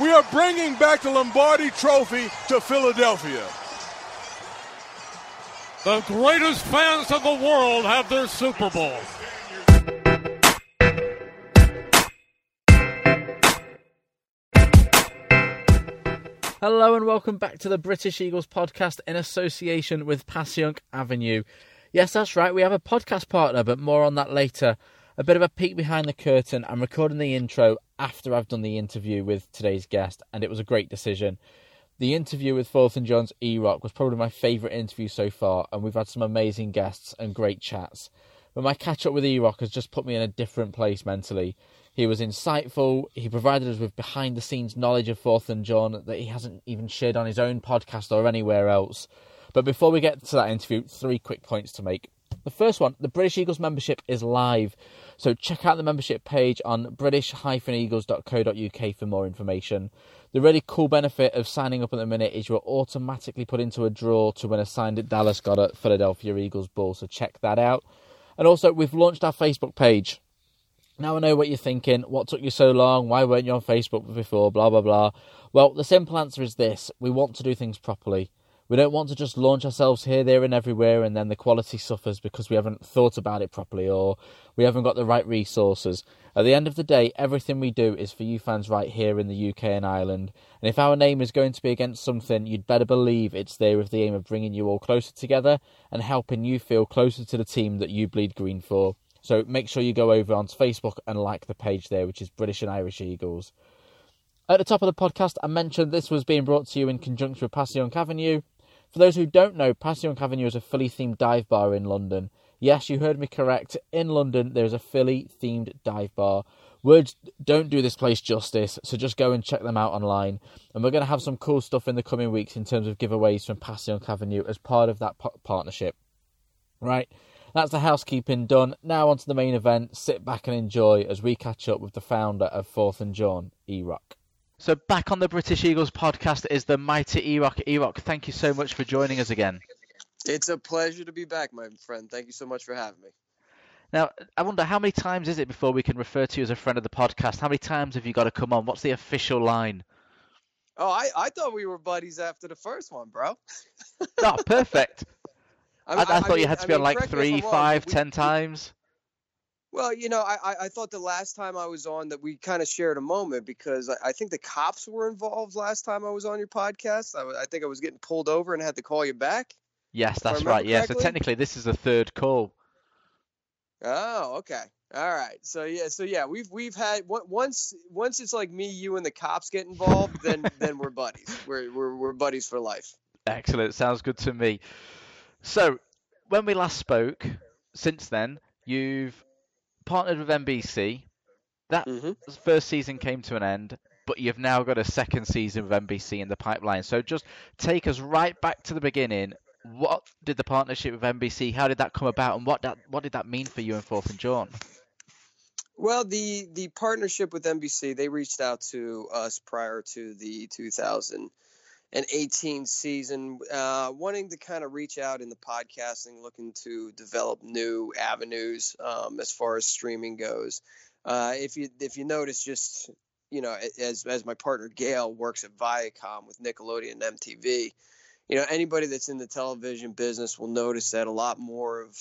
we are bringing back the Lombardi Trophy to Philadelphia. The greatest fans of the world have their Super Bowl. Hello and welcome back to the British Eagles podcast in association with Passyunk Avenue. Yes, that's right, we have a podcast partner, but more on that later. A bit of a peek behind the curtain. I'm recording the intro after I've done the interview with today's guest, and it was a great decision. The interview with Fourth and Jawn's E Rock was probably my favourite interview so far, and we've had some amazing guests and great chats. But my catch up with E Rock has just put me in a different place mentally. He was insightful. He provided us with behind the scenes knowledge of and Jawn that he hasn't even shared on his own podcast or anywhere else. But before we get to that interview, three quick points to make. The first one the British Eagles membership is live. So check out the membership page on british-eagles.co.uk for more information. The really cool benefit of signing up at the minute is you're automatically put into a draw to win a signed Dallas Goedert Philadelphia Eagles ball. So check that out. And also, we've launched our Facebook page. Now I know what you're thinking. What took you so long? Why weren't you on Facebook before? Blah, blah, blah. Well, the simple answer is this we want to do things properly. We don't want to just launch ourselves here, there, and everywhere, and then the quality suffers because we haven't thought about it properly or we haven't got the right resources. At the end of the day, everything we do is for you fans right here in the UK and Ireland. And if our name is going to be against something, you'd better believe it's there with the aim of bringing you all closer together and helping you feel closer to the team that you bleed green for. So make sure you go over onto Facebook and like the page there, which is British and Irish Eagles. At the top of the podcast, I mentioned this was being brought to you in conjunction with Passyunk Avenue. For those who don't know, Passyunk Avenue is a Philly themed dive bar in London. Yes, you heard me correct. In London, there is a Philly themed dive bar. Words don't do this place justice, so just go and check them out online. And we're going to have some cool stuff in the coming weeks in terms of giveaways from Passyunk Avenue as part of that partnership. Right, that's the housekeeping done. Now on to the main event. Sit back and enjoy as we catch up with the founder of Fourth and Jawn, E Rock. So back on the British Eagles podcast is the mighty E Rock. E Rock, thank you so much for joining us again. It's a pleasure to be back, my friend. Thank you so much for having me. Now, I wonder how many times is it before we can refer to you as a friend of the podcast? How many times have you got to come on? What's the official line? Oh, I, I thought we were buddies after the first one, bro. oh, perfect. I, I, I, thought mean, you had to be on like three, five, ten times. Well, you know, I, I thought the last time I was on that we kind of shared a moment because I, I, think the cops were involved last time I was on your podcast. I, I think I was getting pulled over and had to call you back. Yes, that's right. Yeah, so technically this is the third call. Oh, okay. All right. So yeah, so yeah, we've we've had once once it's like me, you, and the cops get involved, then then we're buddies. We're we're we're buddies for life. Excellent. Sounds good to me. So when we last spoke, since then you've partnered with NBC. That mm-hmm. first season came to an end, but you've now got a second season with NBC in the pipeline. So just take us right back to the beginning what did the partnership with NBC? How did that come about, and what that what did that mean for you and Fourth and Jawn? Well, the the partnership with NBC, they reached out to us prior to the 2018 season, uh, wanting to kind of reach out in the podcasting, looking to develop new avenues um, as far as streaming goes. Uh, if you if you notice, just you know, as as my partner Gail works at Viacom with Nickelodeon and MTV you know anybody that's in the television business will notice that a lot more of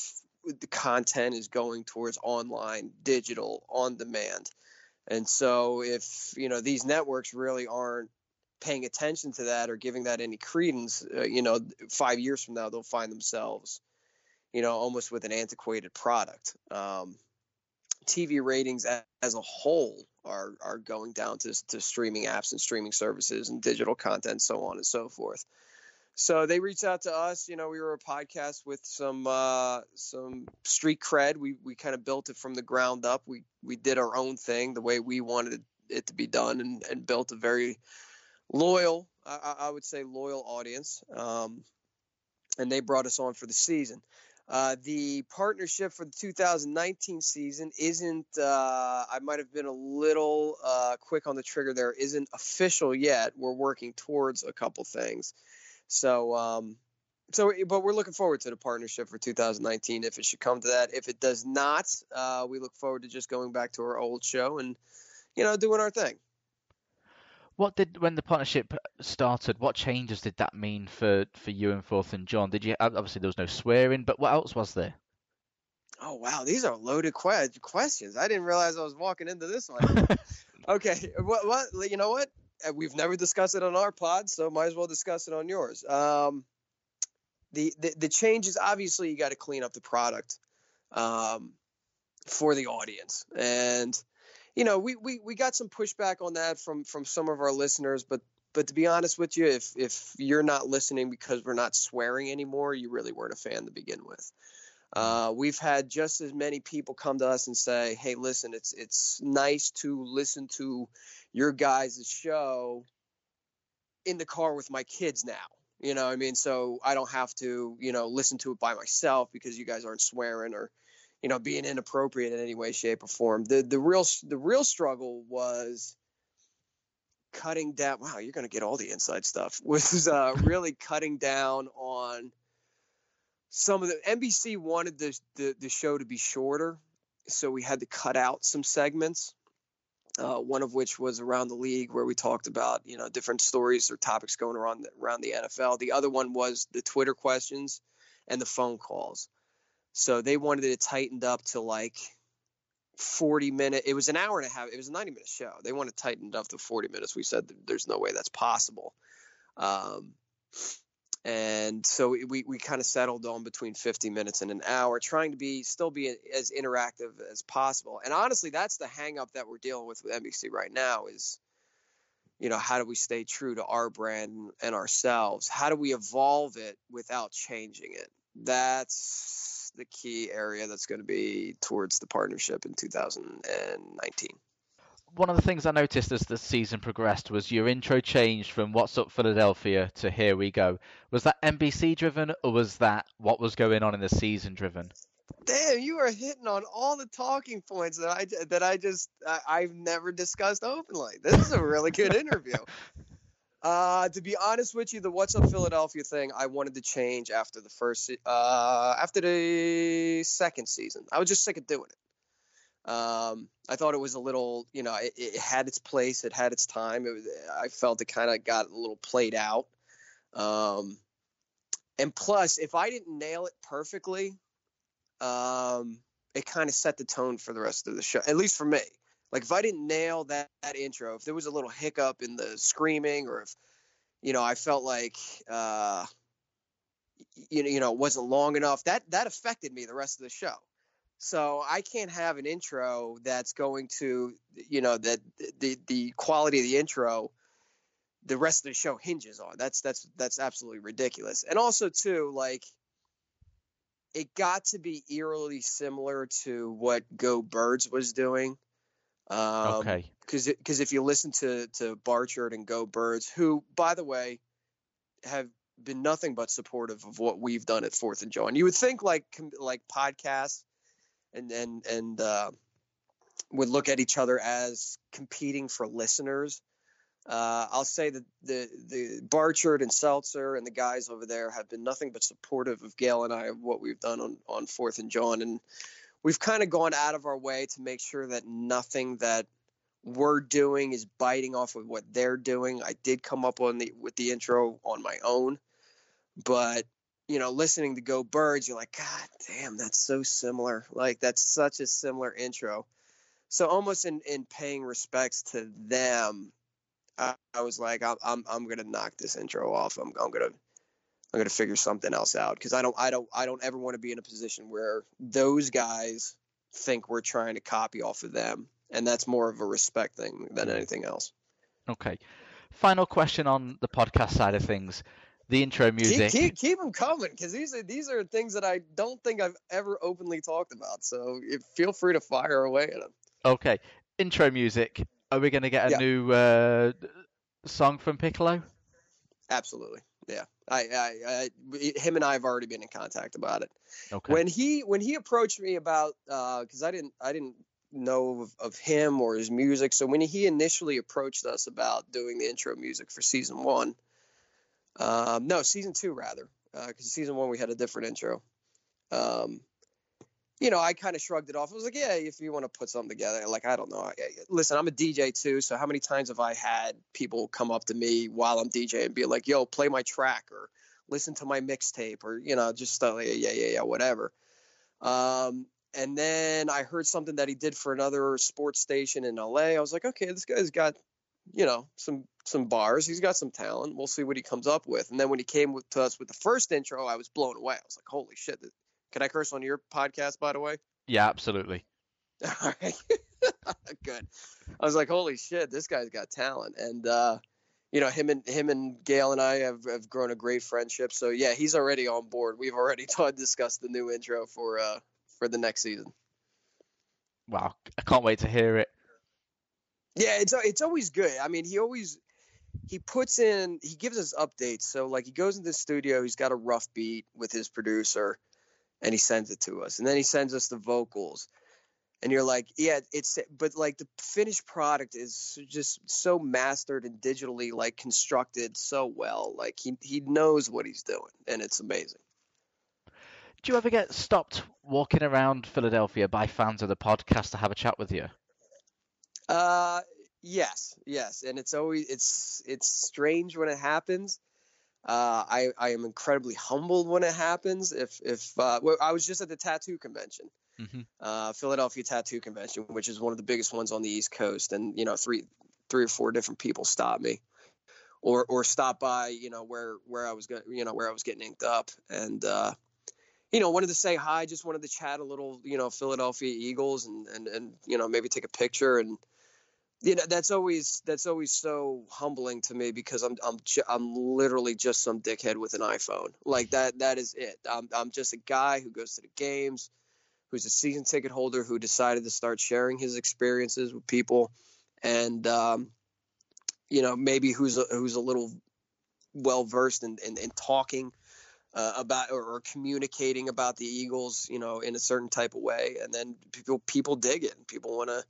the content is going towards online digital on demand and so if you know these networks really aren't paying attention to that or giving that any credence uh, you know 5 years from now they'll find themselves you know almost with an antiquated product um, TV ratings as a whole are are going down to, to streaming apps and streaming services and digital content so on and so forth so they reached out to us. You know, we were a podcast with some uh, some street cred. We we kind of built it from the ground up. We we did our own thing the way we wanted it to be done, and and built a very loyal, I, I would say, loyal audience. Um, and they brought us on for the season. Uh, the partnership for the 2019 season isn't. Uh, I might have been a little uh, quick on the trigger there. Isn't official yet. We're working towards a couple things. So, um, so, but we're looking forward to the partnership for 2019 if it should come to that. If it does not, uh, we look forward to just going back to our old show and, you know, doing our thing. What did when the partnership started? What changes did that mean for for you and Fourth and Jawn? Did you obviously there was no swearing, but what else was there? Oh wow, these are loaded que- questions. I didn't realize I was walking into this one. okay, what what you know what? Uh, we've never discussed it on our pod, so might as well discuss it on yours. Um, the, the the changes obviously you got to clean up the product um, for the audience, and you know we, we we got some pushback on that from from some of our listeners, but but to be honest with you, if if you're not listening because we're not swearing anymore, you really weren't a fan to begin with. Uh, we've had just as many people come to us and say, "Hey, listen, it's it's nice to listen to your guys' show in the car with my kids now." You know, I mean, so I don't have to, you know, listen to it by myself because you guys aren't swearing or, you know, being inappropriate in any way, shape, or form. The the real the real struggle was cutting down. Wow, you're going to get all the inside stuff. Was uh, really cutting down on some of the NBC wanted the, the, the show to be shorter, so we had to cut out some segments. Uh, one of which was around the league, where we talked about you know different stories or topics going around the, around the NFL. The other one was the Twitter questions and the phone calls. So they wanted it tightened up to like 40 minute. It was an hour and a half. It was a 90 minute show. They wanted tightened up to 40 minutes. We said there's no way that's possible. Um, and so we, we kind of settled on between 50 minutes and an hour trying to be still be as interactive as possible and honestly that's the hang up that we're dealing with with nbc right now is you know how do we stay true to our brand and ourselves how do we evolve it without changing it that's the key area that's going to be towards the partnership in 2019 one of the things I noticed as the season progressed was your intro changed from "What's Up Philadelphia" to "Here We Go." Was that NBC driven, or was that what was going on in the season driven? Damn, you are hitting on all the talking points that I that I just I, have never discussed openly. This is a really good interview. Uh, to be honest with you, the "What's Up Philadelphia" thing I wanted to change after the first uh after the second season. I was just sick of doing it. Um, I thought it was a little, you know, it, it had its place, it had its time. It was, I felt it kind of got a little played out. Um, and plus, if I didn't nail it perfectly, um, it kind of set the tone for the rest of the show, at least for me. Like if I didn't nail that, that intro, if there was a little hiccup in the screaming, or if you know I felt like uh, you know you know it wasn't long enough, that that affected me the rest of the show. So I can't have an intro that's going to, you know, that the the quality of the intro, the rest of the show hinges on. That's that's that's absolutely ridiculous. And also too, like, it got to be eerily similar to what Go Birds was doing. Um, okay. Because if you listen to to Barchard and Go Birds, who by the way have been nothing but supportive of what we've done at Fourth and Jawn, you would think like like podcasts and and and uh, would look at each other as competing for listeners. Uh, I'll say that the the Barchard and Seltzer and the guys over there have been nothing but supportive of Gail and I of what we've done on on Fourth and Jawn, and we've kind of gone out of our way to make sure that nothing that we're doing is biting off of what they're doing. I did come up on the with the intro on my own, but you know, listening to Go Birds, you're like, God damn, that's so similar. Like that's such a similar intro. So almost in in paying respects to them, I, I was like, I'm I'm I'm gonna knock this intro off. I'm I'm gonna I'm gonna figure something else out because I don't I don't I don't ever want to be in a position where those guys think we're trying to copy off of them, and that's more of a respect thing than anything else. Okay. Final question on the podcast side of things the intro music. Keep, keep, keep them coming because these are these are things that I don't think I've ever openly talked about. So feel free to fire away at them. Okay, intro music. Are we going to get a yeah. new uh, song from Piccolo? Absolutely. Yeah, I, I, I, him and I have already been in contact about it. Okay. When he when he approached me about because uh, I didn't I didn't know of, of, him or his music, so when he initially approached us about doing the intro music for season one, um, no, season two rather, because uh, season one we had a different intro. Um, you know, I kind of shrugged it off. I was like, yeah, if you want to put something together, like I don't know. I, listen, I'm a DJ too, so how many times have I had people come up to me while I'm DJing and be like, "Yo, play my track," or "Listen to my mixtape," or you know, just like, yeah, yeah, yeah, whatever. Um, and then I heard something that he did for another sports station in LA. I was like, okay, this guy's got, you know, some some bars. He's got some talent. We'll see what he comes up with. And then when he came with, to us with the first intro, I was blown away. I was like, holy shit, can I curse on your podcast, by the way? Yeah, absolutely. All right. Good. I was like, holy shit, this guy's got talent. And, uh, you know, him and him and Gail and I have, have grown a great friendship. So yeah, he's already on board. We've already t- discussed the new intro for uh for the next season. Wow, I can't wait to hear it. Yeah, it's it's always good. I mean, he always he puts in he gives us updates. So like he goes into the studio, he's got a rough beat with his producer and he sends it to us. And then he sends us the vocals. And you're like yeah it's but like the finished product is just so mastered and digitally like constructed so well. Like he he knows what he's doing and it's amazing. Do you ever get stopped walking around philadelphia by fans of the podcast to have a chat with you? Uh yes yes. And it's always it's it's strange when it happens uh, I, I am incredibly humbled when it happens. If if uh, well, I was just at the tattoo convention, mm-hmm. uh, Philadelphia Tattoo Convention, which is one of the biggest ones on the East Coast, and you know three three or four different people stopped me, or or stopped by you know where where I was going you know where I was getting inked up, and uh, you know wanted to say hi, just wanted to chat a little you know Philadelphia Eagles, and and and you know maybe take a picture and you know that's always that's always so humbling to me because I'm I'm I'm literally just some dickhead with an iPhone. Like that that is it. I'm I'm just a guy who goes to the games, who's a season ticket holder who decided to start sharing his experiences with people, and um, you know maybe who's a, who's a little well versed in, in, in talking uh, about or, or, communicating about the Eagles, you know, in a certain type of way, and then people people dig it. People want to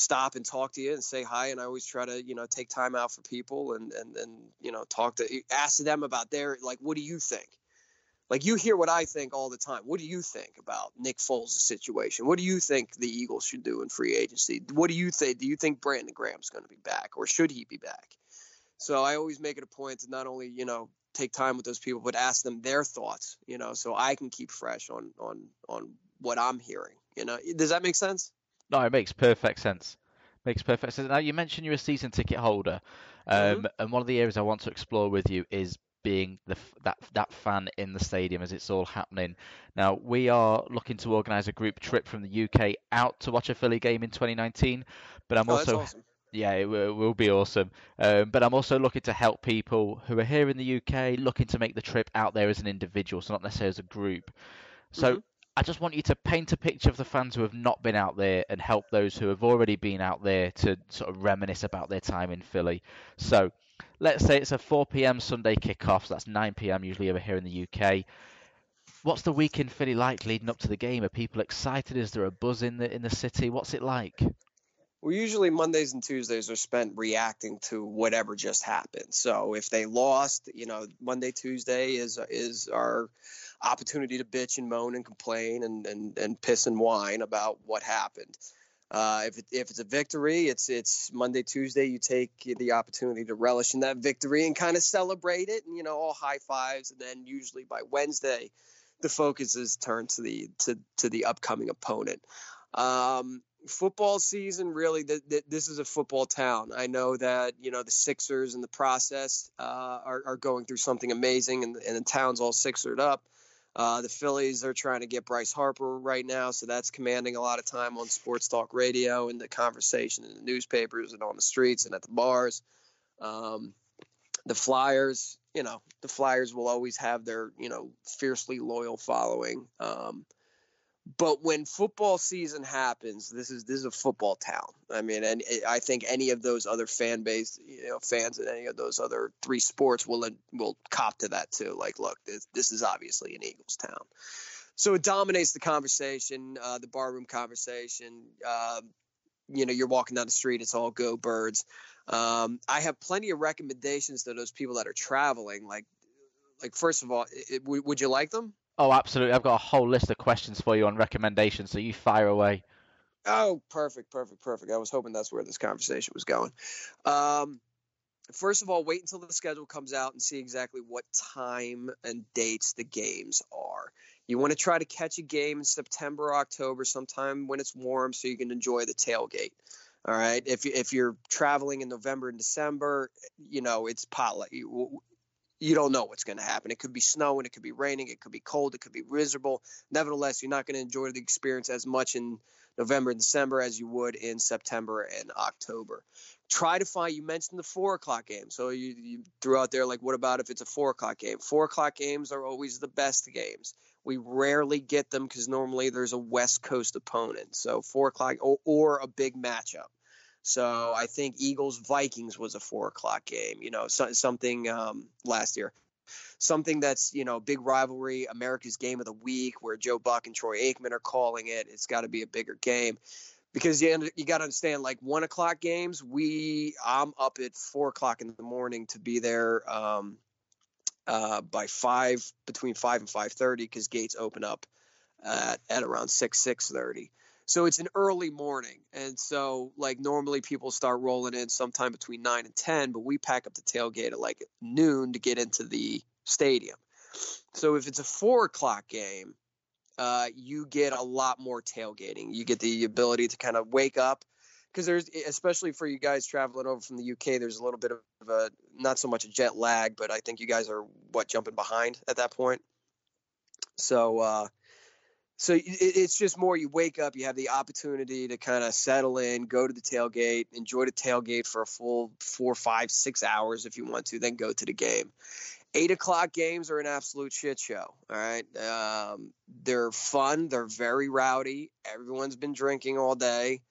stop and talk to you and say hi and i always try to you know take time out for people and and and you know talk to ask them about their like what do you think? Like you hear what i think all the time. What do you think about nick foles' situation? What do you think the eagles should do in free agency? What do you think do you think brandon graham's going to be back or should he be back? So i always make it a point to not only you know take time with those people but ask them their thoughts you know so i can keep fresh on on on what i'm hearing you know? Does that make sense no, it makes perfect sense. Makes perfect sense. Now you mentioned you're a season ticket holder, um, mm-hmm. and one of the areas I want to explore with you is being the that that fan in the stadium as it's all happening. Now we are looking to organise a group trip from the UK out to watch a Philly game in 2019, but I'm oh, also awesome. yeah, it will, it will be awesome. Um, but I'm also looking to help people who are here in the UK, looking to make the trip out there as an individual, so not necessarily as a group. So mm-hmm. I just want you to paint a picture of the fans who have not been out there and help those who have already been out there to sort of reminisce about their time in Philly. So let's say it's a 4 p.m. Sunday kickoff, so that's 9 p.m. usually over here in the UK. What's the week in Philly like leading up to the game? Are people excited? Is there a buzz in the in the city? What's it like? Well, usually Mondays and Tuesdays are spent reacting to whatever just happened. So if they lost, you know, Monday, Tuesday is is our opportunity to bitch and moan and complain and and, and piss and whine about what happened. Uh, if it, if it's a victory, it's it's Monday, Tuesday. You take the opportunity to relish in that victory and kind of celebrate it, and you know, all high fives. And then usually by Wednesday, the focus is turned to the to to the upcoming opponent. Um, football season really th- th- this is a football town. I know that you know the sixers in the process uh, are, are going through something amazing and, and the town's all sixered up. Uh, the phillies are trying to get bryce harper right now so that's commanding a lot of time on sports talk radio and the conversation in the newspapers and on the streets and at the bars. Um, the flyers you know the flyers will always have their you know fiercely loyal following. Um, but when football season happens, this is this is a football town. I mean, and I think any of those other fan base, you know, fans in any of those other three sports will will cop to that too. Like, look, this, this is obviously an Eagles town. So it dominates the conversation, uh, the barroom conversation. Uh, you know, you're walking down the street, it's all go birds. Um, I have plenty of recommendations to those people that are traveling. Like, like first of all, it, would you like them? Oh, absolutely. I've got a whole list of questions for you on recommendations, so you fire away. Oh, perfect, perfect, perfect. I was hoping that's where this conversation was going. Um, first of all, wait until the schedule comes out and see exactly what time and dates the games are. You want to try to catch a game in September October, sometime when it's warm, so you can enjoy the tailgate. All right. If if you're traveling in November and December, you know it's potluck. You, don't know what's going to happen. It could be snowing, it could be raining, it could be cold, it could be miserable. Nevertheless, you're not going to enjoy the experience as much in November and December as you would in September and October. Try to find. You mentioned the four o'clock game, so you, you threw out there like, what about if it's a four o'clock game? Four o'clock games are always the best games. We rarely get them because normally there's a West Coast opponent. So four o'clock or, or a big matchup. So I think Eagles Vikings was a four o'clock game. You know, so, something um, last year, something that's you know big rivalry, America's game of the week, where Joe Buck and Troy Aikman are calling it. It's got to be a bigger game because you you got to understand like one o'clock games. We I'm up at four o'clock in the morning to be there um, uh, by five between five and five thirty because gates open up at, at around six six thirty. So it's an early morning. And so, like, normally people start rolling in sometime between 9 and 10, but we pack up the tailgate at like noon to get into the stadium. So if it's a four o'clock game, uh, you get a lot more tailgating. You get the ability to kind of wake up because there's, especially for you guys traveling over from the UK, there's a little bit of a, not so much a jet lag, but I think you guys are what jumping behind at that point. So, uh, so it's just more you wake up, you have the opportunity to kind of settle in, go to the tailgate, enjoy the tailgate for a full four, five, six hours if you want to, then go to the game. Eight o'clock games are an absolute shit show. All right. Um, they're fun. They're very rowdy. Everyone's been drinking all day.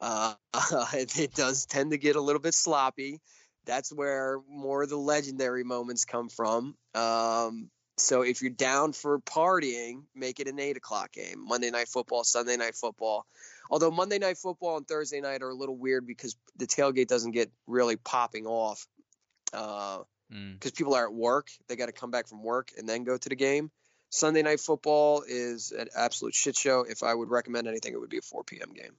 Uh, it does tend to get a little bit sloppy. That's where more of the legendary moments come from. Um, so if you're down for partying, make it an eight o'clock game. Monday night football, Sunday night football. Although Monday night football and Thursday night are a little weird because the tailgate doesn't get really popping off because uh, mm. people are at work. They got to come back from work and then go to the game. Sunday night football is an absolute shit show. If I would recommend anything, it would be a 4 p.m. game.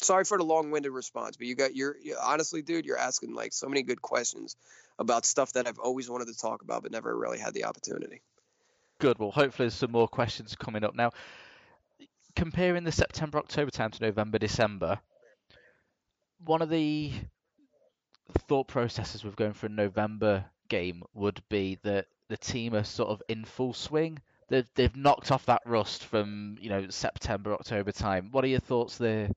Sorry for the long-winded response, but you got your honestly, dude, you're asking like so many good questions about stuff that I've always wanted to talk about but never really had the opportunity. Good. Well, hopefully there's some more questions coming up now. Comparing the September October time to November December, one of the thought processes with going for a November game would be that the team are sort of in full swing. They've they've knocked off that rust from you know September October time. What are your thoughts there?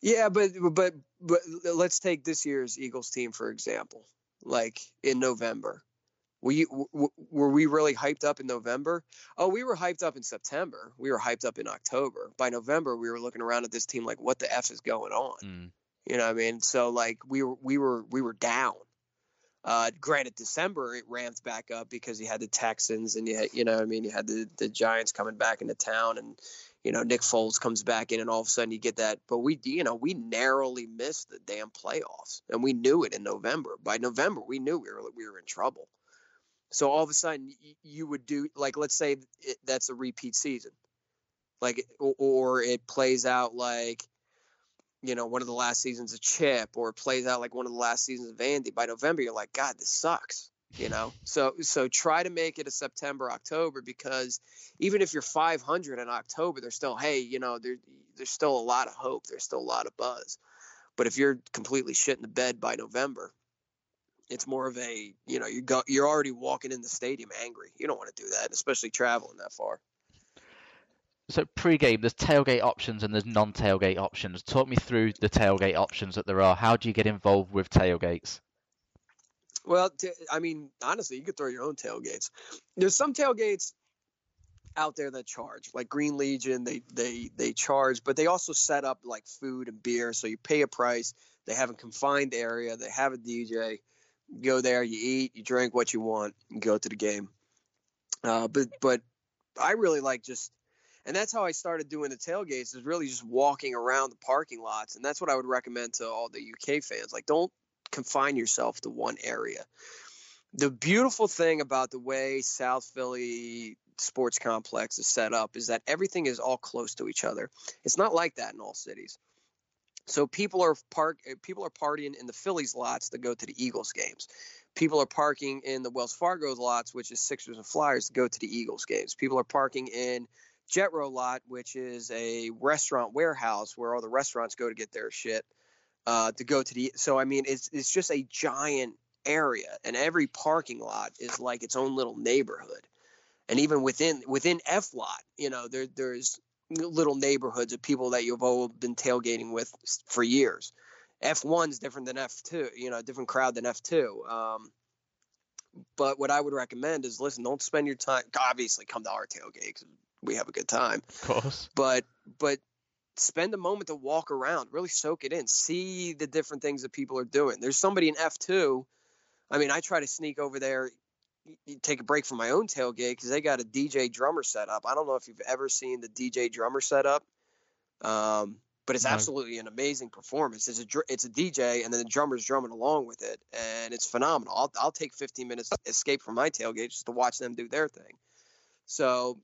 Yeah, but but but let's take this year's Eagles team for example. Like in November, were you were we really hyped up in November? Oh, we were hyped up in September. We were hyped up in October. By November, we were looking around at this team like, what the f is going on? Mm. You know what I mean? So like we were we were we were down. Uh, granted, December it ramped back up because you had the Texans and you had, you know what I mean you had the the Giants coming back into town and you know Nick Foles comes back in and all of a sudden you get that. But we you know we narrowly missed the damn playoffs and we knew it in November. By November we knew we were we were in trouble. So all of a sudden, you would do like let's say it, that's a repeat season, like or, it plays out like you know one of the last seasons of Chip, or it plays out like one of the last seasons of Andy. By November, you're like, God, this sucks. You know, so so try to make it a September October because even if you're 500 in October, there's still hey, you know, there there's still a lot of hope. There's still a lot of buzz. But if you're completely shit in the bed by November, it's more of a you know you go you're already walking in the stadium angry. You don't want to do that, especially traveling that far. So pre-game, there's tailgate options and there's non-tailgate options. Talk me through the tailgate options that there are. How do you get involved with tailgates? Well, t- I mean, honestly, you could throw your own tailgates. There's some tailgates out there that charge, like Green Legion. They they they charge, but they also set up like food and beer, so you pay a price. They have a confined area. They have a DJ go there, you eat, you drink what you want, and go to the game. Uh, but but I really like just, and that's how I started doing the tailgates is really just walking around the parking lots, and that's what I would recommend to all the UK fans. Like, don't confine yourself to one area. the beautiful thing about the way South Philly sports complex is set up is that everything is all close to each other. It's not like that in all cities. So people are park people are partying in the Phillies lots to go to the Eagles games. People are parking in the Wells Fargo lots, which is Sixers and Flyers, to go to the Eagles games. People are parking in Jetro lot, which is a restaurant warehouse where all the restaurants go to get their shit. Uh, to go to the so I mean it's it's just a giant area, and every parking lot is like its own little neighborhood. And even within within F lot, you know, there there's little neighborhoods of people that you've all been tailgating with for years. F1 is different than F2, you know, a different crowd than F2. Um, but what I would recommend is listen, don't spend your time. Obviously, come to our tailgate because we have a good time. Of course. But but spend a moment to walk around, really soak it in, see the different things that people are doing. There's somebody in F2 I mean, I try to sneak over there, take a break from my own tailgate because they got a DJ drummer set up. I don't know if you've ever seen the DJ drummer setup, um, but it's no. absolutely an amazing performance. It's a it's a DJ and then the drummer's drumming along with it, and it's phenomenal. I'll I'll take 15 minutes escape from my tailgate just to watch them do their thing. So.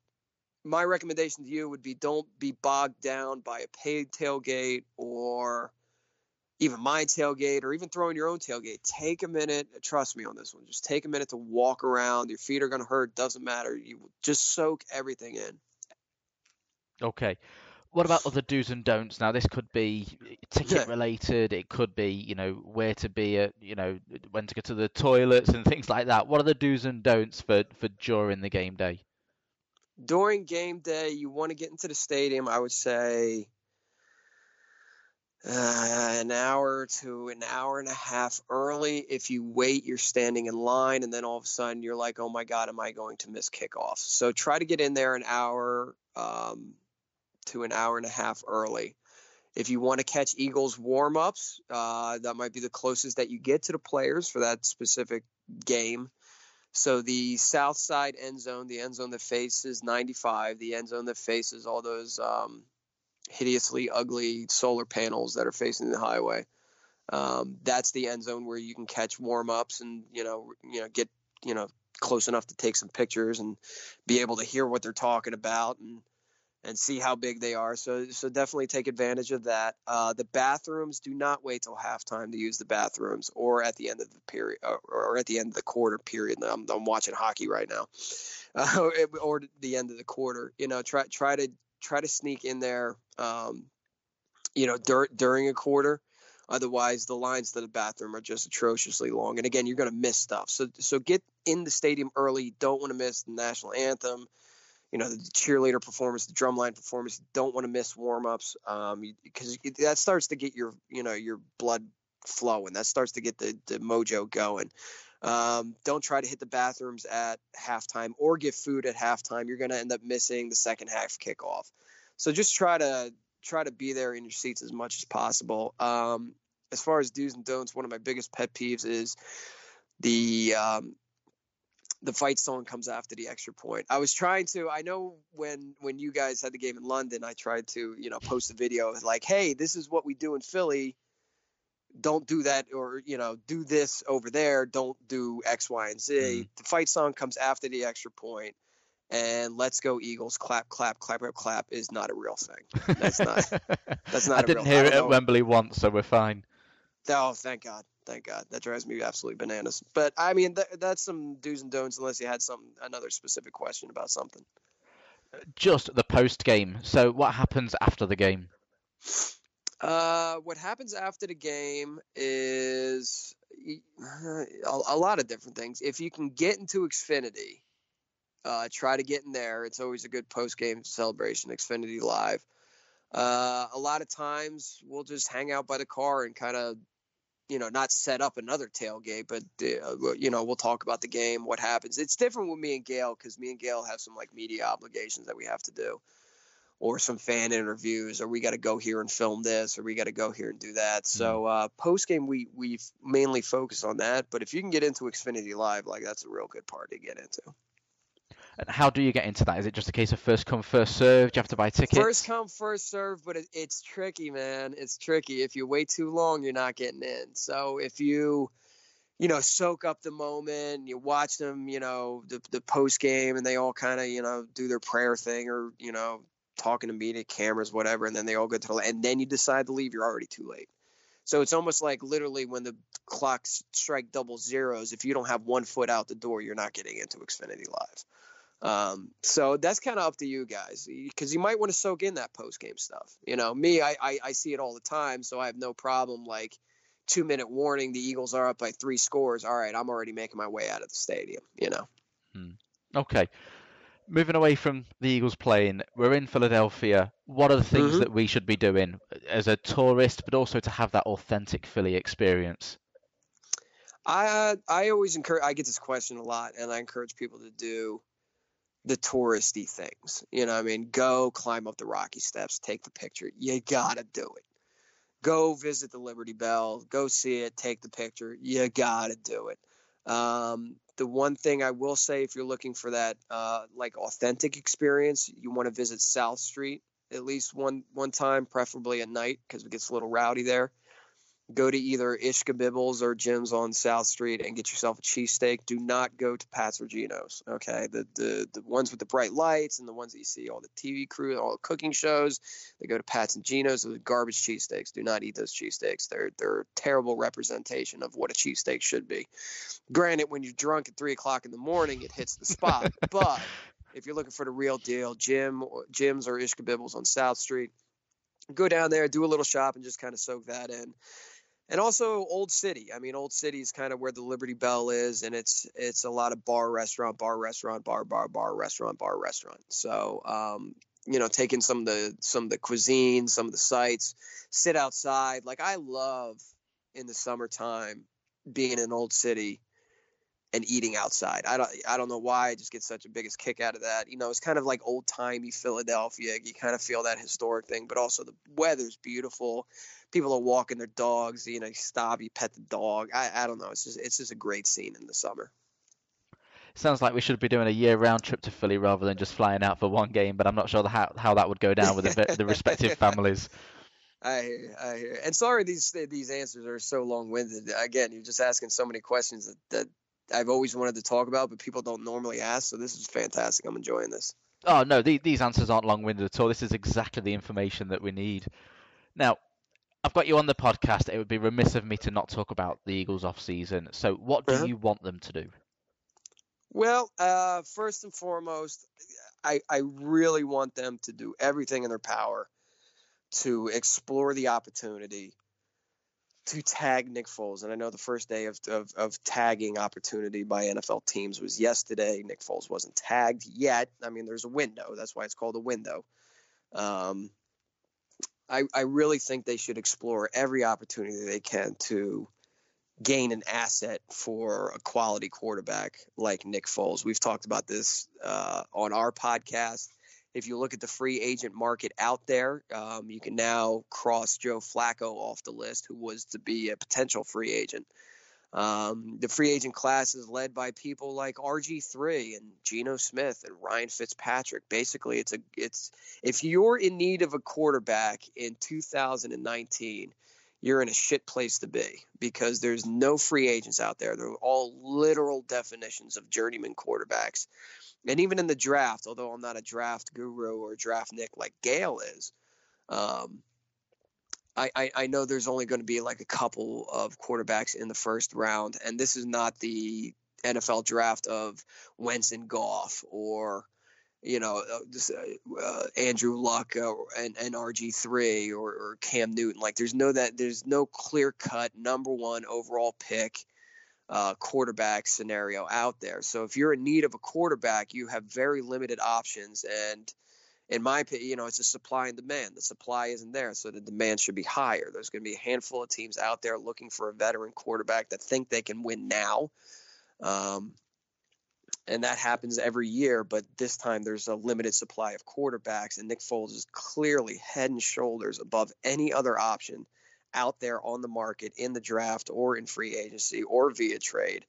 My recommendation to you would be don't be bogged down by a paid tailgate or even my tailgate or even throwing your own tailgate, take a minute. Uh, trust me on this one. Just take a minute to walk around. Your feet are going to hurt. Doesn't matter. You just soak everything in. Okay. What about other do's and don'ts? Now, this could be uh, ticket related. It could be, you know, where to be at, you know, when to go to the toilets and things like that. What are the do's and don'ts for, for during the game day? During game day, you want to get into the stadium. I would say uh, an hour to an hour and a half early. If you wait, you're standing in line, and then all of a sudden you're like, oh my God, am I going to miss kickoff? So try to get in there an hour um, to an hour and a half early. If you want to catch Eagles warm ups, uh, that might be the closest that you get to the players for that specific game. So the south side end zone, the end zone that faces 95, the end zone that faces all those um, hideously ugly solar panels that are facing the highway. Um, that's the end zone where you can catch warm ups and you know you know get you know close enough to take some pictures and be able to hear what they're talking about and and see how big they are. So so definitely take advantage of that. Uh, the bathrooms do not wait till halftime to use the bathrooms or at the end of the period or, or at the end of the quarter period. I'm, I'm watching hockey right now, uh, or the end of the quarter. You know, try try to try to sneak in there, um, you know, dur- during a quarter. Otherwise, the lines to the bathroom are just atrociously long. And again, you're going to miss stuff. So, so get in the stadium early. You don't want to miss the national anthem. You know, the cheerleader performance, the drumline performance. You don't want to miss warm ups because um, that starts to get your, you know, your blood flowing. That starts to get the, the mojo going. Um, don't try to hit the bathrooms at halftime or get food at halftime. You're going to end up missing the second half kickoff. So just try to try to be there in your seats as much as possible. Um, as far as do's and don'ts, one of my biggest pet peeves is the um, the fight song comes after the extra point. I was trying to. I know when when you guys had the game in London, I tried to you know post a video like, "Hey, this is what we do in Philly don't do that or you know do this over there don't do x y and z. Mm. the fight song comes after the extra point and let's go eagles clap clap clap clap clap is not a real thing. That's not that's not i didn't hear it at wembley once so we're fine. Oh thank god thank god. That drives me absolutely bananas. But i mean th- that's some do's and don'ts unless you had some another specific question about something. Just the post game so what happens after the game uh, what happens after the game is a, a, lot of different things. If you can get into Xfinity, uh, try to get in there. It's always a good post game celebration, Xfinity Live. Uh, a lot of times we'll just hang out by the car and kind of, you know, not set up another tailgate, but, uh, you know, we'll talk about the game, what happens. It's different with me and Gail because me and Gail have some like media obligations that we have to do or some fan interviews or we got to go here and film this or we got to go here and do that. Mm-hmm. so uh, post game we we mainly focus on that but if you can get into xfinity live like that's a real good part to get into. And how do you get into that? Is it just a case of first come first serve? Do you have to buy tickets? First come first serve but it, it's tricky man. It's tricky. If you wait too long you're not getting in. So if you you know, soak up the moment. You watch them, you know, the the post game, and they all kind of, you know, do their prayer thing, or you know, talking to media cameras, whatever, and then they all go to the and then you decide to leave. You're already too late. So it's almost like literally when the clocks strike double zeros, if you don't have one foot out the door, you're not getting into Xfinity Live. Um, so that's kind of up to you guys because you might want to soak in that post game stuff. You know, me, I, I, I see it all the time, so I have no problem. Like two minute warning, the Eagles are up by three scores. All right, I'm already making my way out of the stadium. You know. Hmm. Okay. Moving away from the Eagles playing, we're in Philadelphia. What are the things mm-hmm. that we should be doing as a tourist, but also to have that authentic Philly experience? I I always encourage. I get this question a lot, and I encourage people to do the touristy things. You know, I mean, go climb up the Rocky Steps, take the picture. You gotta do it. Go visit the Liberty Bell, go see it, take the picture. You gotta do it. Um, the one thing I will say, if you're looking for that uh, like authentic experience, you want to visit South Street at least one one time, preferably at night because it gets a little rowdy there go to either Ishkabibble's or Jim's on South Street and get yourself a cheesesteak. Do not go to Pat's or Geno's. Okay, the, the the ones with the bright lights and the ones that you see all the TV crew, and all the cooking shows. They go to Pat's and Geno's. with garbage cheesesteaks. Do not eat those cheesesteaks. They're they're a terrible representation of what a cheesesteak should be. Granted, when you're drunk at three o'clock in the morning, it hits the spot. but if you're looking for the real deal, Jim, Jim's or Ishkabibble's on South Street, go down there, do a little shop, and just kind of soak that in and also Old City. I mean, Old City is kind of where the Liberty Bell is, and it's it's a lot of bar, restaurant, bar, restaurant, bar, bar, bar, restaurant, bar, restaurant. So, um, you know, taking some of the some of the cuisine, some of the sites, sit outside. Like I love in the summertime being in Old City and eating outside. I don't I don't know why I just get such a biggest kick out of that. You know, it's kind of like old timey Philadelphia. You kind of feel that historic thing, but also the weather's beautiful. People are walking their dogs. You know, you stop, you pet the dog. I, I don't know. It's just it's just a great scene in the summer. Sounds like we should be doing a year-round trip to Philly rather than just flying out for one game. But I'm not sure how how that would go down with the, the respective families. I hear, I hear. And sorry, these these answers are so long-winded. Again, you're just asking so many questions that, that I've always wanted to talk about, but people don't normally ask. So this is fantastic. I'm enjoying this. Oh no, the, these answers aren't long-winded at all. This is exactly the information that we need. Now, I've got you on the podcast. It would be remiss of me to not talk about the Eagles off season. So, what do uh-huh. you want them to do? Well, uh, first and foremost, I, I really want them to do everything in their power to explore the opportunity to tag Nick Foles. And I know the first day of, of, of, tagging opportunity by NFL teams was yesterday. Nick Foles wasn't tagged yet. I mean, there's a window. That's why it's called a window. Um, I, I really think they should explore every opportunity they can to gain an asset for a quality quarterback like Nick Foles. We've talked about this uh, on our podcast if you look at the free agent market out there, um, you can now cross Joe Flacco off the list, who was to be a potential free agent. Um, the free agent class is led by people like RG3 and Geno Smith and Ryan Fitzpatrick. Basically, it's a it's if you're in need of a quarterback in 2019, you're in a shit place to be because there's no free agents out there. They're all literal definitions of journeyman quarterbacks and even in the draft, although I'm not a draft guru or draft nick like Gail is, um, I, I, I know there's only going to be like a couple of quarterbacks in the first round, and this is not the NFL draft of Wentz and Goff or you know uh, uh, uh, Andrew Luck uh, and, and RG three or, or Cam Newton. Like there's no that there's no clear cut number one overall pick uh, quarterback scenario out there. So if you're in need of a quarterback, you have very limited options. And in my opinion, you know, it's a supply and demand. The supply isn't there, so the demand should be higher. There's going to be a handful of teams out there looking for a veteran quarterback that think they can win now. Um, and that happens every year, but this time there's a limited supply of quarterbacks, and Nick Foles is clearly head and shoulders above any other option out there on the market in the draft or in free agency or via trade.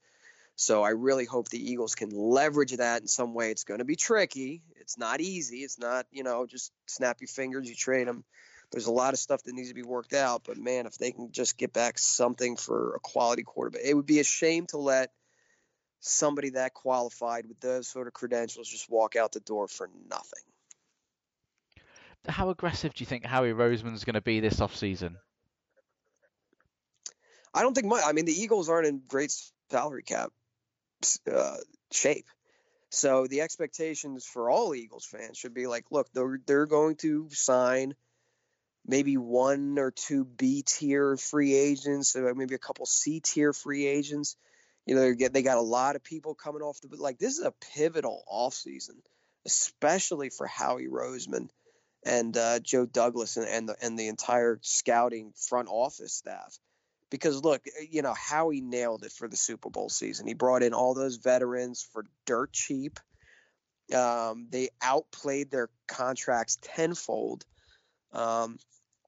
So I really hope the Eagles can leverage that in some way. It's going to be tricky. It's not easy. It's not, you know, just snap your fingers, you trade them. there's a lot of stuff that needs to be worked out. But man, if they can just get back something for a quality quarterback, it would be a shame to let somebody that qualified with those sort of credentials just walk out the door for nothing. How aggressive do you think Howie Roseman's going to be this offseason? I don't think much. I mean, the Eagles aren't in great salary cap uh, shape. So the expectations for all Eagles fans should be like, look, they're they're going to sign maybe one or two B tier free agents, maybe a couple C tier free agents. You know, they get they got a lot of people coming off the like this is a pivotal offseason, especially for Howie Roseman and uh, Joe Douglas and, and the and the entire scouting front office staff. Because look, you know, Howie nailed it for the Super Bowl season. He brought in all those veterans for dirt cheap. Um, they outplayed their contracts tenfold. Um,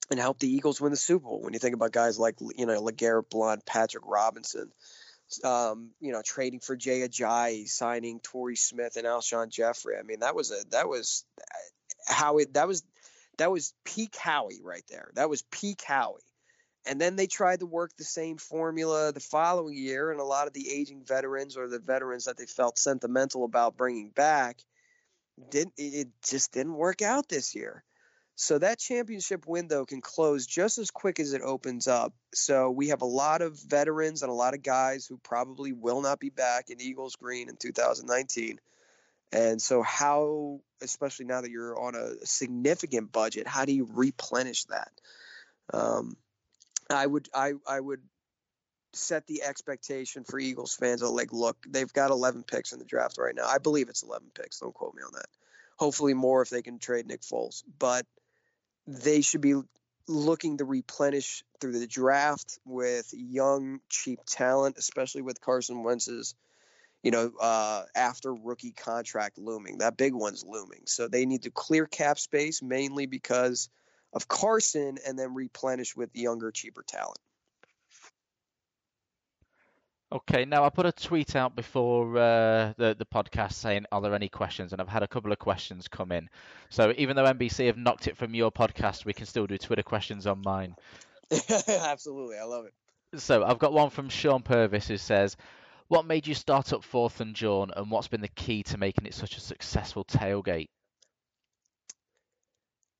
and helped the Eagles win the Super Bowl. When you think about guys like you know LeGarrette Blunt, Patrick Robinson, um, you know trading for Jay Ajayi, signing Torrey Smith and Alshon Jeffery. I mean that was a that was Howie. That was that was peak Howie right there. That was peak Howie. And then they tried to work the same formula the following year, and a lot of the aging veterans or the veterans that they felt sentimental about bringing back didn't. It just didn't work out this year. So that championship window can close just as quick as it opens up. So we have a lot of veterans and a lot of guys who probably will not be back in Eagles green in 2019. And so how especially now that you're on a significant budget, how do you replenish that? Um, I would I I would set the expectation for Eagles fans of like, look, they've got 11 picks in the draft right now. I believe it's 11 picks. Don't quote me on that. Hopefully more if they can trade Nick Foles, but they should be looking to replenish through the draft with young, cheap talent, especially with Carson Wentz's, you know, uh, after rookie contract looming. That big one's looming. So they need to clear cap space mainly because of Carson and then replenish with younger, cheaper talent. Okay, now I put a tweet out before uh, the the podcast saying, "Are there any questions?" And I've had a couple of questions come in. So even though NBC have knocked it from your podcast, we can still do Twitter questions on mine. Absolutely, I love it. So I've got one from Sean Purvis who says, "What made you start up Fourth and Jawn, and what's been the key to making it such a successful tailgate?"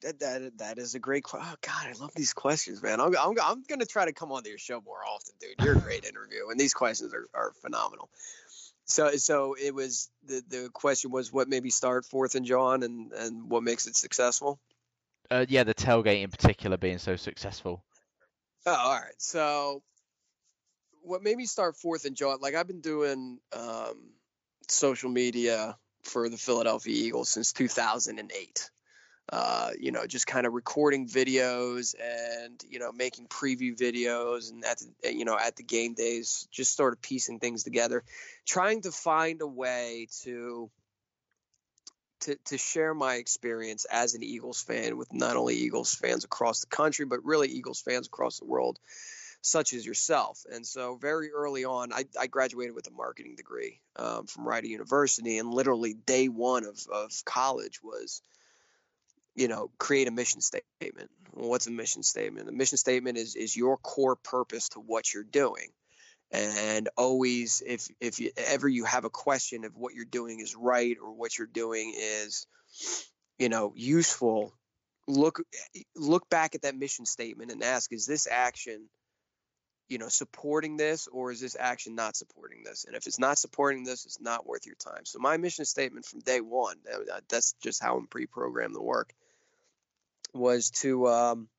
That, that that is a great question. Oh God, I love these questions, man. I'm I'm, I'm going to try to come on to your show more often, dude. You're a great interview, and these questions are, are phenomenal. So so it was the the question was what maybe start Fourth and Jawn, and and what makes it successful. Uh, yeah, the tailgate in particular being so successful. Oh, all right. So what made me start Fourth and Jawn? Like I've been doing um, social media for the Philadelphia Eagles since 2008 uh, you know, just kind of recording videos and you know making preview videos and at the, you know at the game days, just sort of piecing things together, trying to find a way to to to share my experience as an Eagles fan with not only Eagles fans across the country, but really Eagles fans across the world, such as yourself. And so, very early on, I, I graduated with a marketing degree um, from Rider University, and literally day one of of college was you know, create a mission statement. Well, what's a mission statement? A mission statement is is your core purpose to what you're doing. And always, if if you, ever you have a question of what you're doing is right or what you're doing is, you know, useful, look look back at that mission statement and ask: Is this action, you know, supporting this, or is this action not supporting this? And if it's not supporting this, it's not worth your time. So my mission statement from day one, that's just how I'm pre-programmed to work was to um,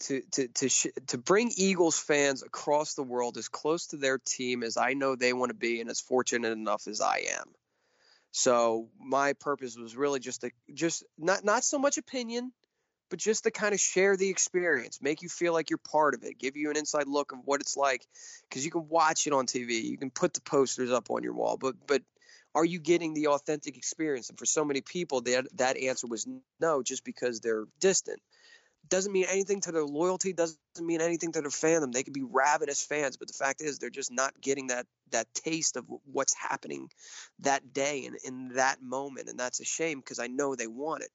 to to to sh- to bring Eagles fans across the world as close to their team as I know they want to be, and as fortunate enough as I am. So my purpose was really just to just not not so much opinion, but just to kind of share the experience, make you feel like you're part of it, give you an inside look of what it's like, because you can watch it on TV, you can put the posters up on your wall, but but are you getting the authentic experience? And for so many people, that that answer was no, just because they're distant. Doesn't mean anything to their loyalty. Doesn't mean anything to their fandom. They could be ravenous fans, but the fact is, they're just not getting that that taste of what's happening that day and in that moment, and that's a shame because I know they want it.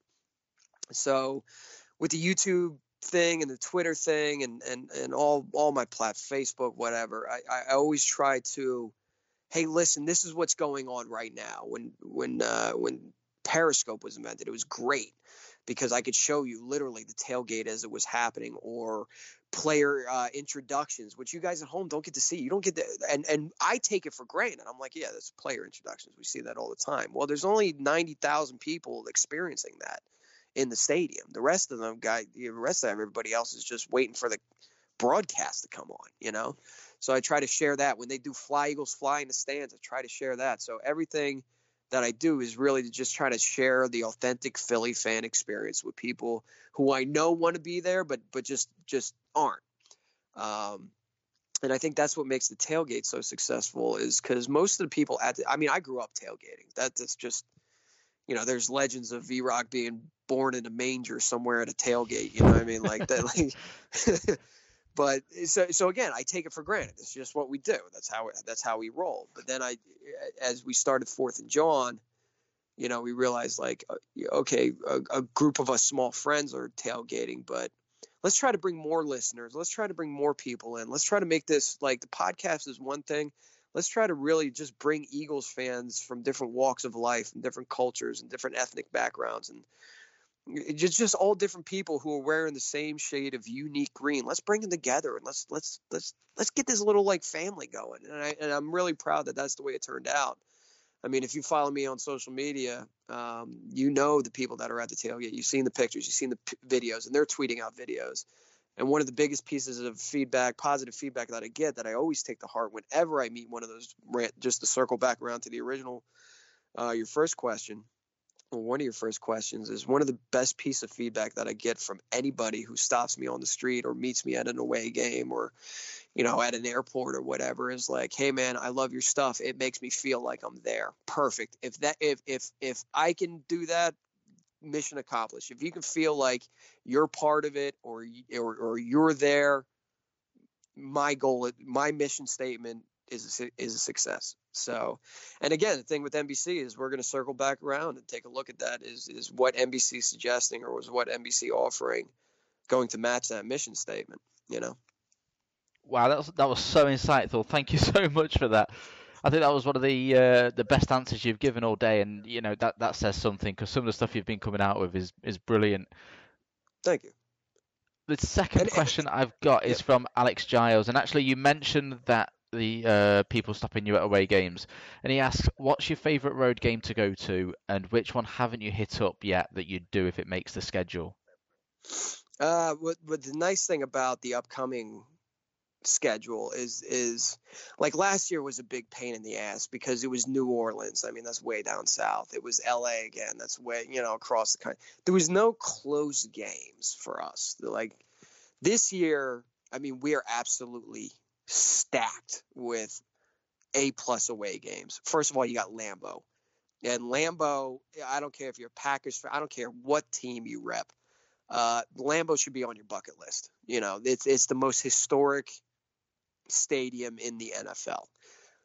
So with the YouTube thing and the Twitter thing and and and all all my plat Facebook whatever. I I always try to, hey, listen, this is what's going on right now. When when uh, when Periscope was invented, it was great because I could show you literally the tailgate as it was happening or player uh, introductions, which you guys at home don't get to see. You don't get to, and and I take it for granted. I'm like, yeah, that's player introductions. We see that all the time. Well, there's only ninety thousand people experiencing that in the stadium. The rest of them, guy, the rest of everybody else is just waiting for the broadcast to come on. You know, so I try to share that when they do Fly Eagles Fly in the stands. I try to share that. So everything that I do is really to just try to share the authentic Philly fan experience with people who I know want to be there, but but just just aren't. Um, and I think that's what makes the tailgate so successful is because most of the people at the, I mean, I grew up tailgating. That, that's just, you know, there's legends of V Rock being born in a manger somewhere at a tailgate. You know what I mean? Like that. Like, but so so again, I take it for granted. It's just what we do. That's how that's how we roll. But then I, as we started Fourth and Jawn, you know, we realized like, uh, okay, a, a group of us small friends are tailgating, but let's try to bring more listeners. Let's try to bring more people in. Let's try to make this like the podcast is one thing. Let's try to really just bring Eagles fans from different walks of life and different cultures and different ethnic backgrounds and just just all different people who are wearing the same shade of unique green. Let's bring them together and let's let's let's let's get this little like family going. And I and I'm really proud that that's the way it turned out. I mean, if you follow me on social media, um, you know the people that are at the tailgate. You've seen the pictures, you've seen the p- videos, and they're tweeting out videos. And one of the biggest pieces of feedback, positive feedback that I get, that I always take to heart whenever I meet one of those, just to circle back around to the original, uh, your first question, one of your first questions is one of the best piece of feedback that I get from anybody who stops me on the street or meets me at an away game or you know at an airport or whatever is like hey man I love your stuff. It makes me feel like I'm there. Perfect. If that if if if I can do that mission accomplished. If you can feel like you're part of it or or, or you're there my goal my mission statement is a, is a success so, and again, the thing with NBC is we're going to circle back around and take a look at that. Is is what NBC suggesting or was what NBC offering going to match that mission statement? You know. Wow, that was that was so insightful. Thank you so much for that. I think that was one of the uh, the best answers you've given all day, and you know that that says something because some of the stuff you've been coming out with is is brilliant. Thank you. The second and, question I've got is yeah. from Alex Giles, and actually you mentioned that the uh, people stopping you at away games, and he asks, "What's your favourite road game to go to, and which one haven't you hit up yet that you'd do if it makes the schedule?" Uh, what the nice thing about the upcoming schedule is is like last year was a big pain in the ass because it was New Orleans. I mean, that's way down south. It was LA again. That's way you know across the country. There was no close games for us. Like this year, I mean, we are absolutely stacked with A plus away games. First of all, you got Lambeau. And Lambeau, I don't care if you're Packers, fan, I don't care what team you rep. Uh, Lambeau should be on your bucket list. You know, it's it's the most historic stadium in the NFL.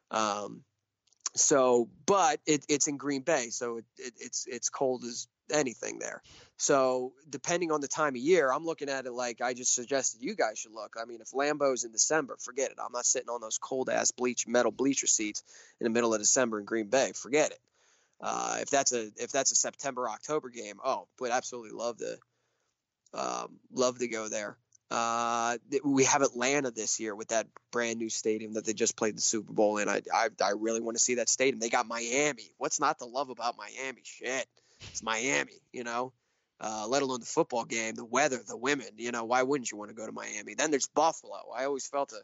Um, so, but it, it's in Green Bay, so it, it, it's it's cold as anything there. So depending on the time of year, I'm looking at it like I just suggested you guys should look. I mean, if Lambeau's in December, forget it. I'm not sitting on those cold ass bleach metal bleacher seats in the middle of December in Green Bay. Forget it. Uh, if that's a if that's a September October game, oh, would absolutely love to um, love to go there. Uh, we have Atlanta this year with that brand new stadium that they just played the Super Bowl in. I I, I really want to see that stadium. They got Miami. What's not to love about Miami? Shit. It's Miami, you know, uh, let alone the football game, the weather, the women. You know, why wouldn't you want to go to Miami? Then there's Buffalo. I always felt a,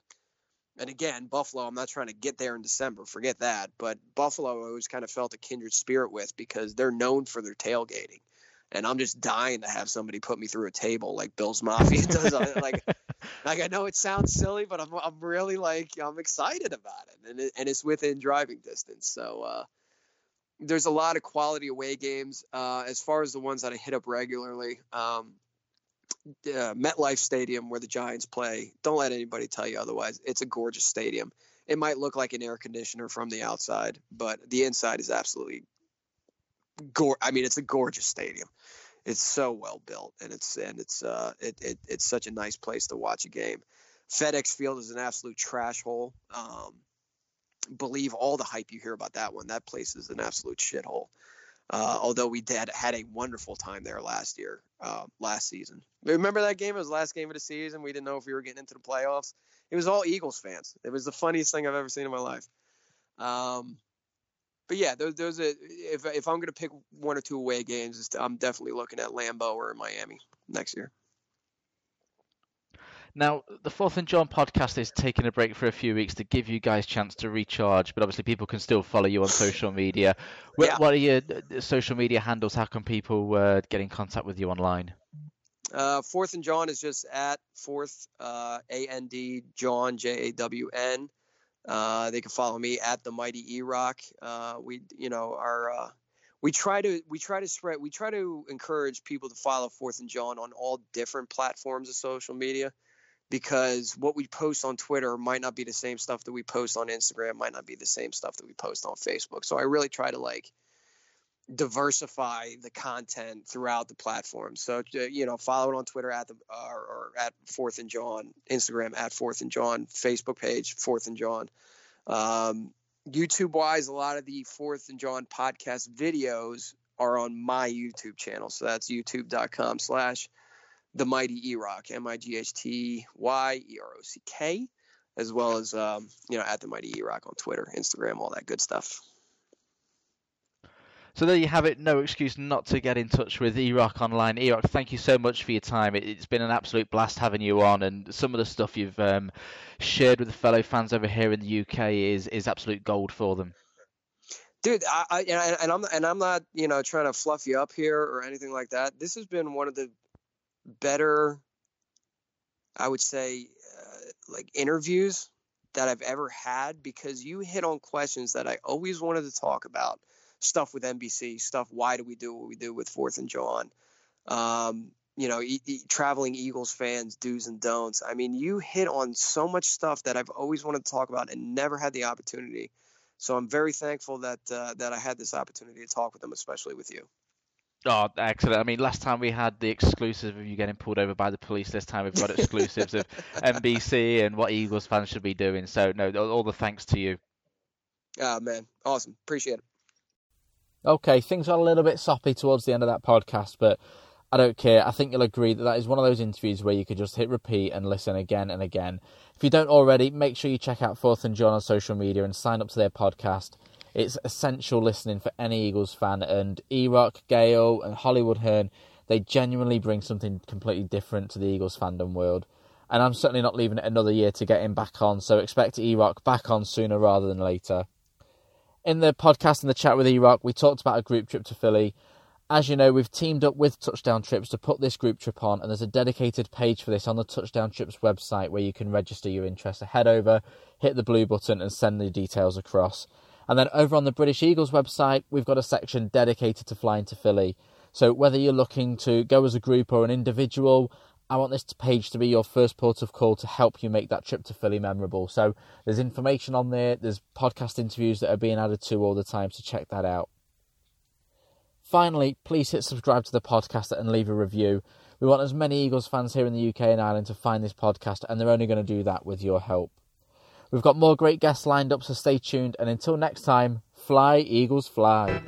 and again, Buffalo. I'm not trying to get there in December. Forget that. But Buffalo, I always kind of felt a kindred spirit with because they're known for their tailgating, and I'm just dying to have somebody put me through a table like Bill's Mafia does. like, like I know it sounds silly, but I'm I'm really like I'm excited about it, and it, and it's within driving distance. So. uh there's a lot of quality away games. Uh, as far as the ones that I hit up regularly, um, uh, MetLife Stadium where the Giants play. Don't let anybody tell you otherwise. It's a gorgeous stadium. It might look like an air conditioner from the outside, but the inside is absolutely gorgeous. I mean, it's a gorgeous stadium. it's so well built, and it's and it's uh, it, it it's such a nice place to watch a game. FedEx Field is an absolute trash hole. Um, believe all the hype you hear about that one. That place is an absolute shithole. Uh, although we did had a wonderful time there last year, uh, last season. Remember that game? It was the last game of the season. We didn't know if we were getting into the playoffs. It was all Eagles fans. It was the funniest thing I've ever seen in my life. Um, but yeah, those those are, if if I'm gonna pick one or two away games, I'm definitely looking at Lambeau or Miami next year. Now, the Fourth and Jawn podcast is taking a break for a few weeks to give you guys a chance to recharge, but obviously people can still follow you on social media. What, yeah. what are your uh, social media handles? How can people uh, get in contact with you online? Uh, Fourth and Jawn is just at Fourth uh, A N D Jawn J A W N. Uh, they can follow me at the Mighty E Rock. Uh, we, you know, our uh, we try to we try to spread we try to encourage people to follow Fourth and Jawn on all different platforms of social media because what we post on Twitter might not be the same stuff that we post on Instagram, might not be the same stuff that we post on Facebook. So I really try to like diversify the content throughout the platform. So you know, follow it on Twitter at the or, or at Fourth and Jawn, Instagram at Fourth and Jawn, Facebook page Fourth and Jawn. Um, YouTube wise, a lot of the Fourth and Jawn podcast videos are on my YouTube channel. So that's youtube.com slash the mighty E Rock, M I G H T Y E R O C K, as well as um, you know at the mighty E Rock on Twitter, Instagram, all that good stuff. So there you have it. No excuse not to get in touch with E-Rock online. E-Rock, thank you so much for your time. It, has been an absolute blast having you on, and some of the stuff you've um, shared with the fellow fans over here in the UK is is absolute gold for them. Dude, I, I and I'm and I'm not you know trying to fluff you up here or anything like that. This has been one of the better, I would say, uh, like interviews that I've ever had because you hit on questions that I always wanted to talk about. Stuff with NBC, stuff. Why do we do what we do with Fourth and Jawn? Um, you know, e- e- traveling Eagles fans, do's and don'ts. I mean, you hit on so much stuff that I've always wanted to talk about and never had the opportunity. So I'm very thankful that uh, that I had this opportunity to talk with them, especially with you. Oh, excellent. I mean, last time we had the exclusive of you getting pulled over by the police. This time we've got exclusives of NBC and what Eagles fans should be doing. So, no, all the thanks to you. Oh, man. Awesome. Appreciate it. Okay, things got a little bit soppy towards the end of that podcast, but I don't care. I think you'll agree that that is one of those interviews where you could just hit repeat and listen again and again. If you don't already, make sure you check out Fourth and Jawn on social media and sign up to their podcast. It's essential listening for any Eagles fan, and E-Rock, Gale, and Hollywood Hearn, they genuinely bring something completely different to the Eagles fandom world. And I'm certainly not leaving it another year to get him back on, so expect E-Rock back on sooner rather than later. In the podcast and the chat with E-Rock, we talked about a group trip to Philly. As you know, we've teamed up with Touchdown Trips to put this group trip on, and there's a dedicated page for this on the Touchdown Trips website where you can register your interest. So head over, hit the blue button, and send the details across. And then over on the British Eagles website, we've got a section dedicated to flying to Philly. So whether you're looking to go as a group or an individual, I want this page to be your first port of call to help you make that trip to Philly memorable. So there's information on there, there's podcast interviews that are being added to all the time, so check that out. Finally, please hit subscribe to the podcast and leave a review. We want as many Eagles fans here in the UK and Ireland to find this podcast, and they're only going to do that with your help. We've got more great guests lined up, so stay tuned. And until next time, fly, Eagles, fly.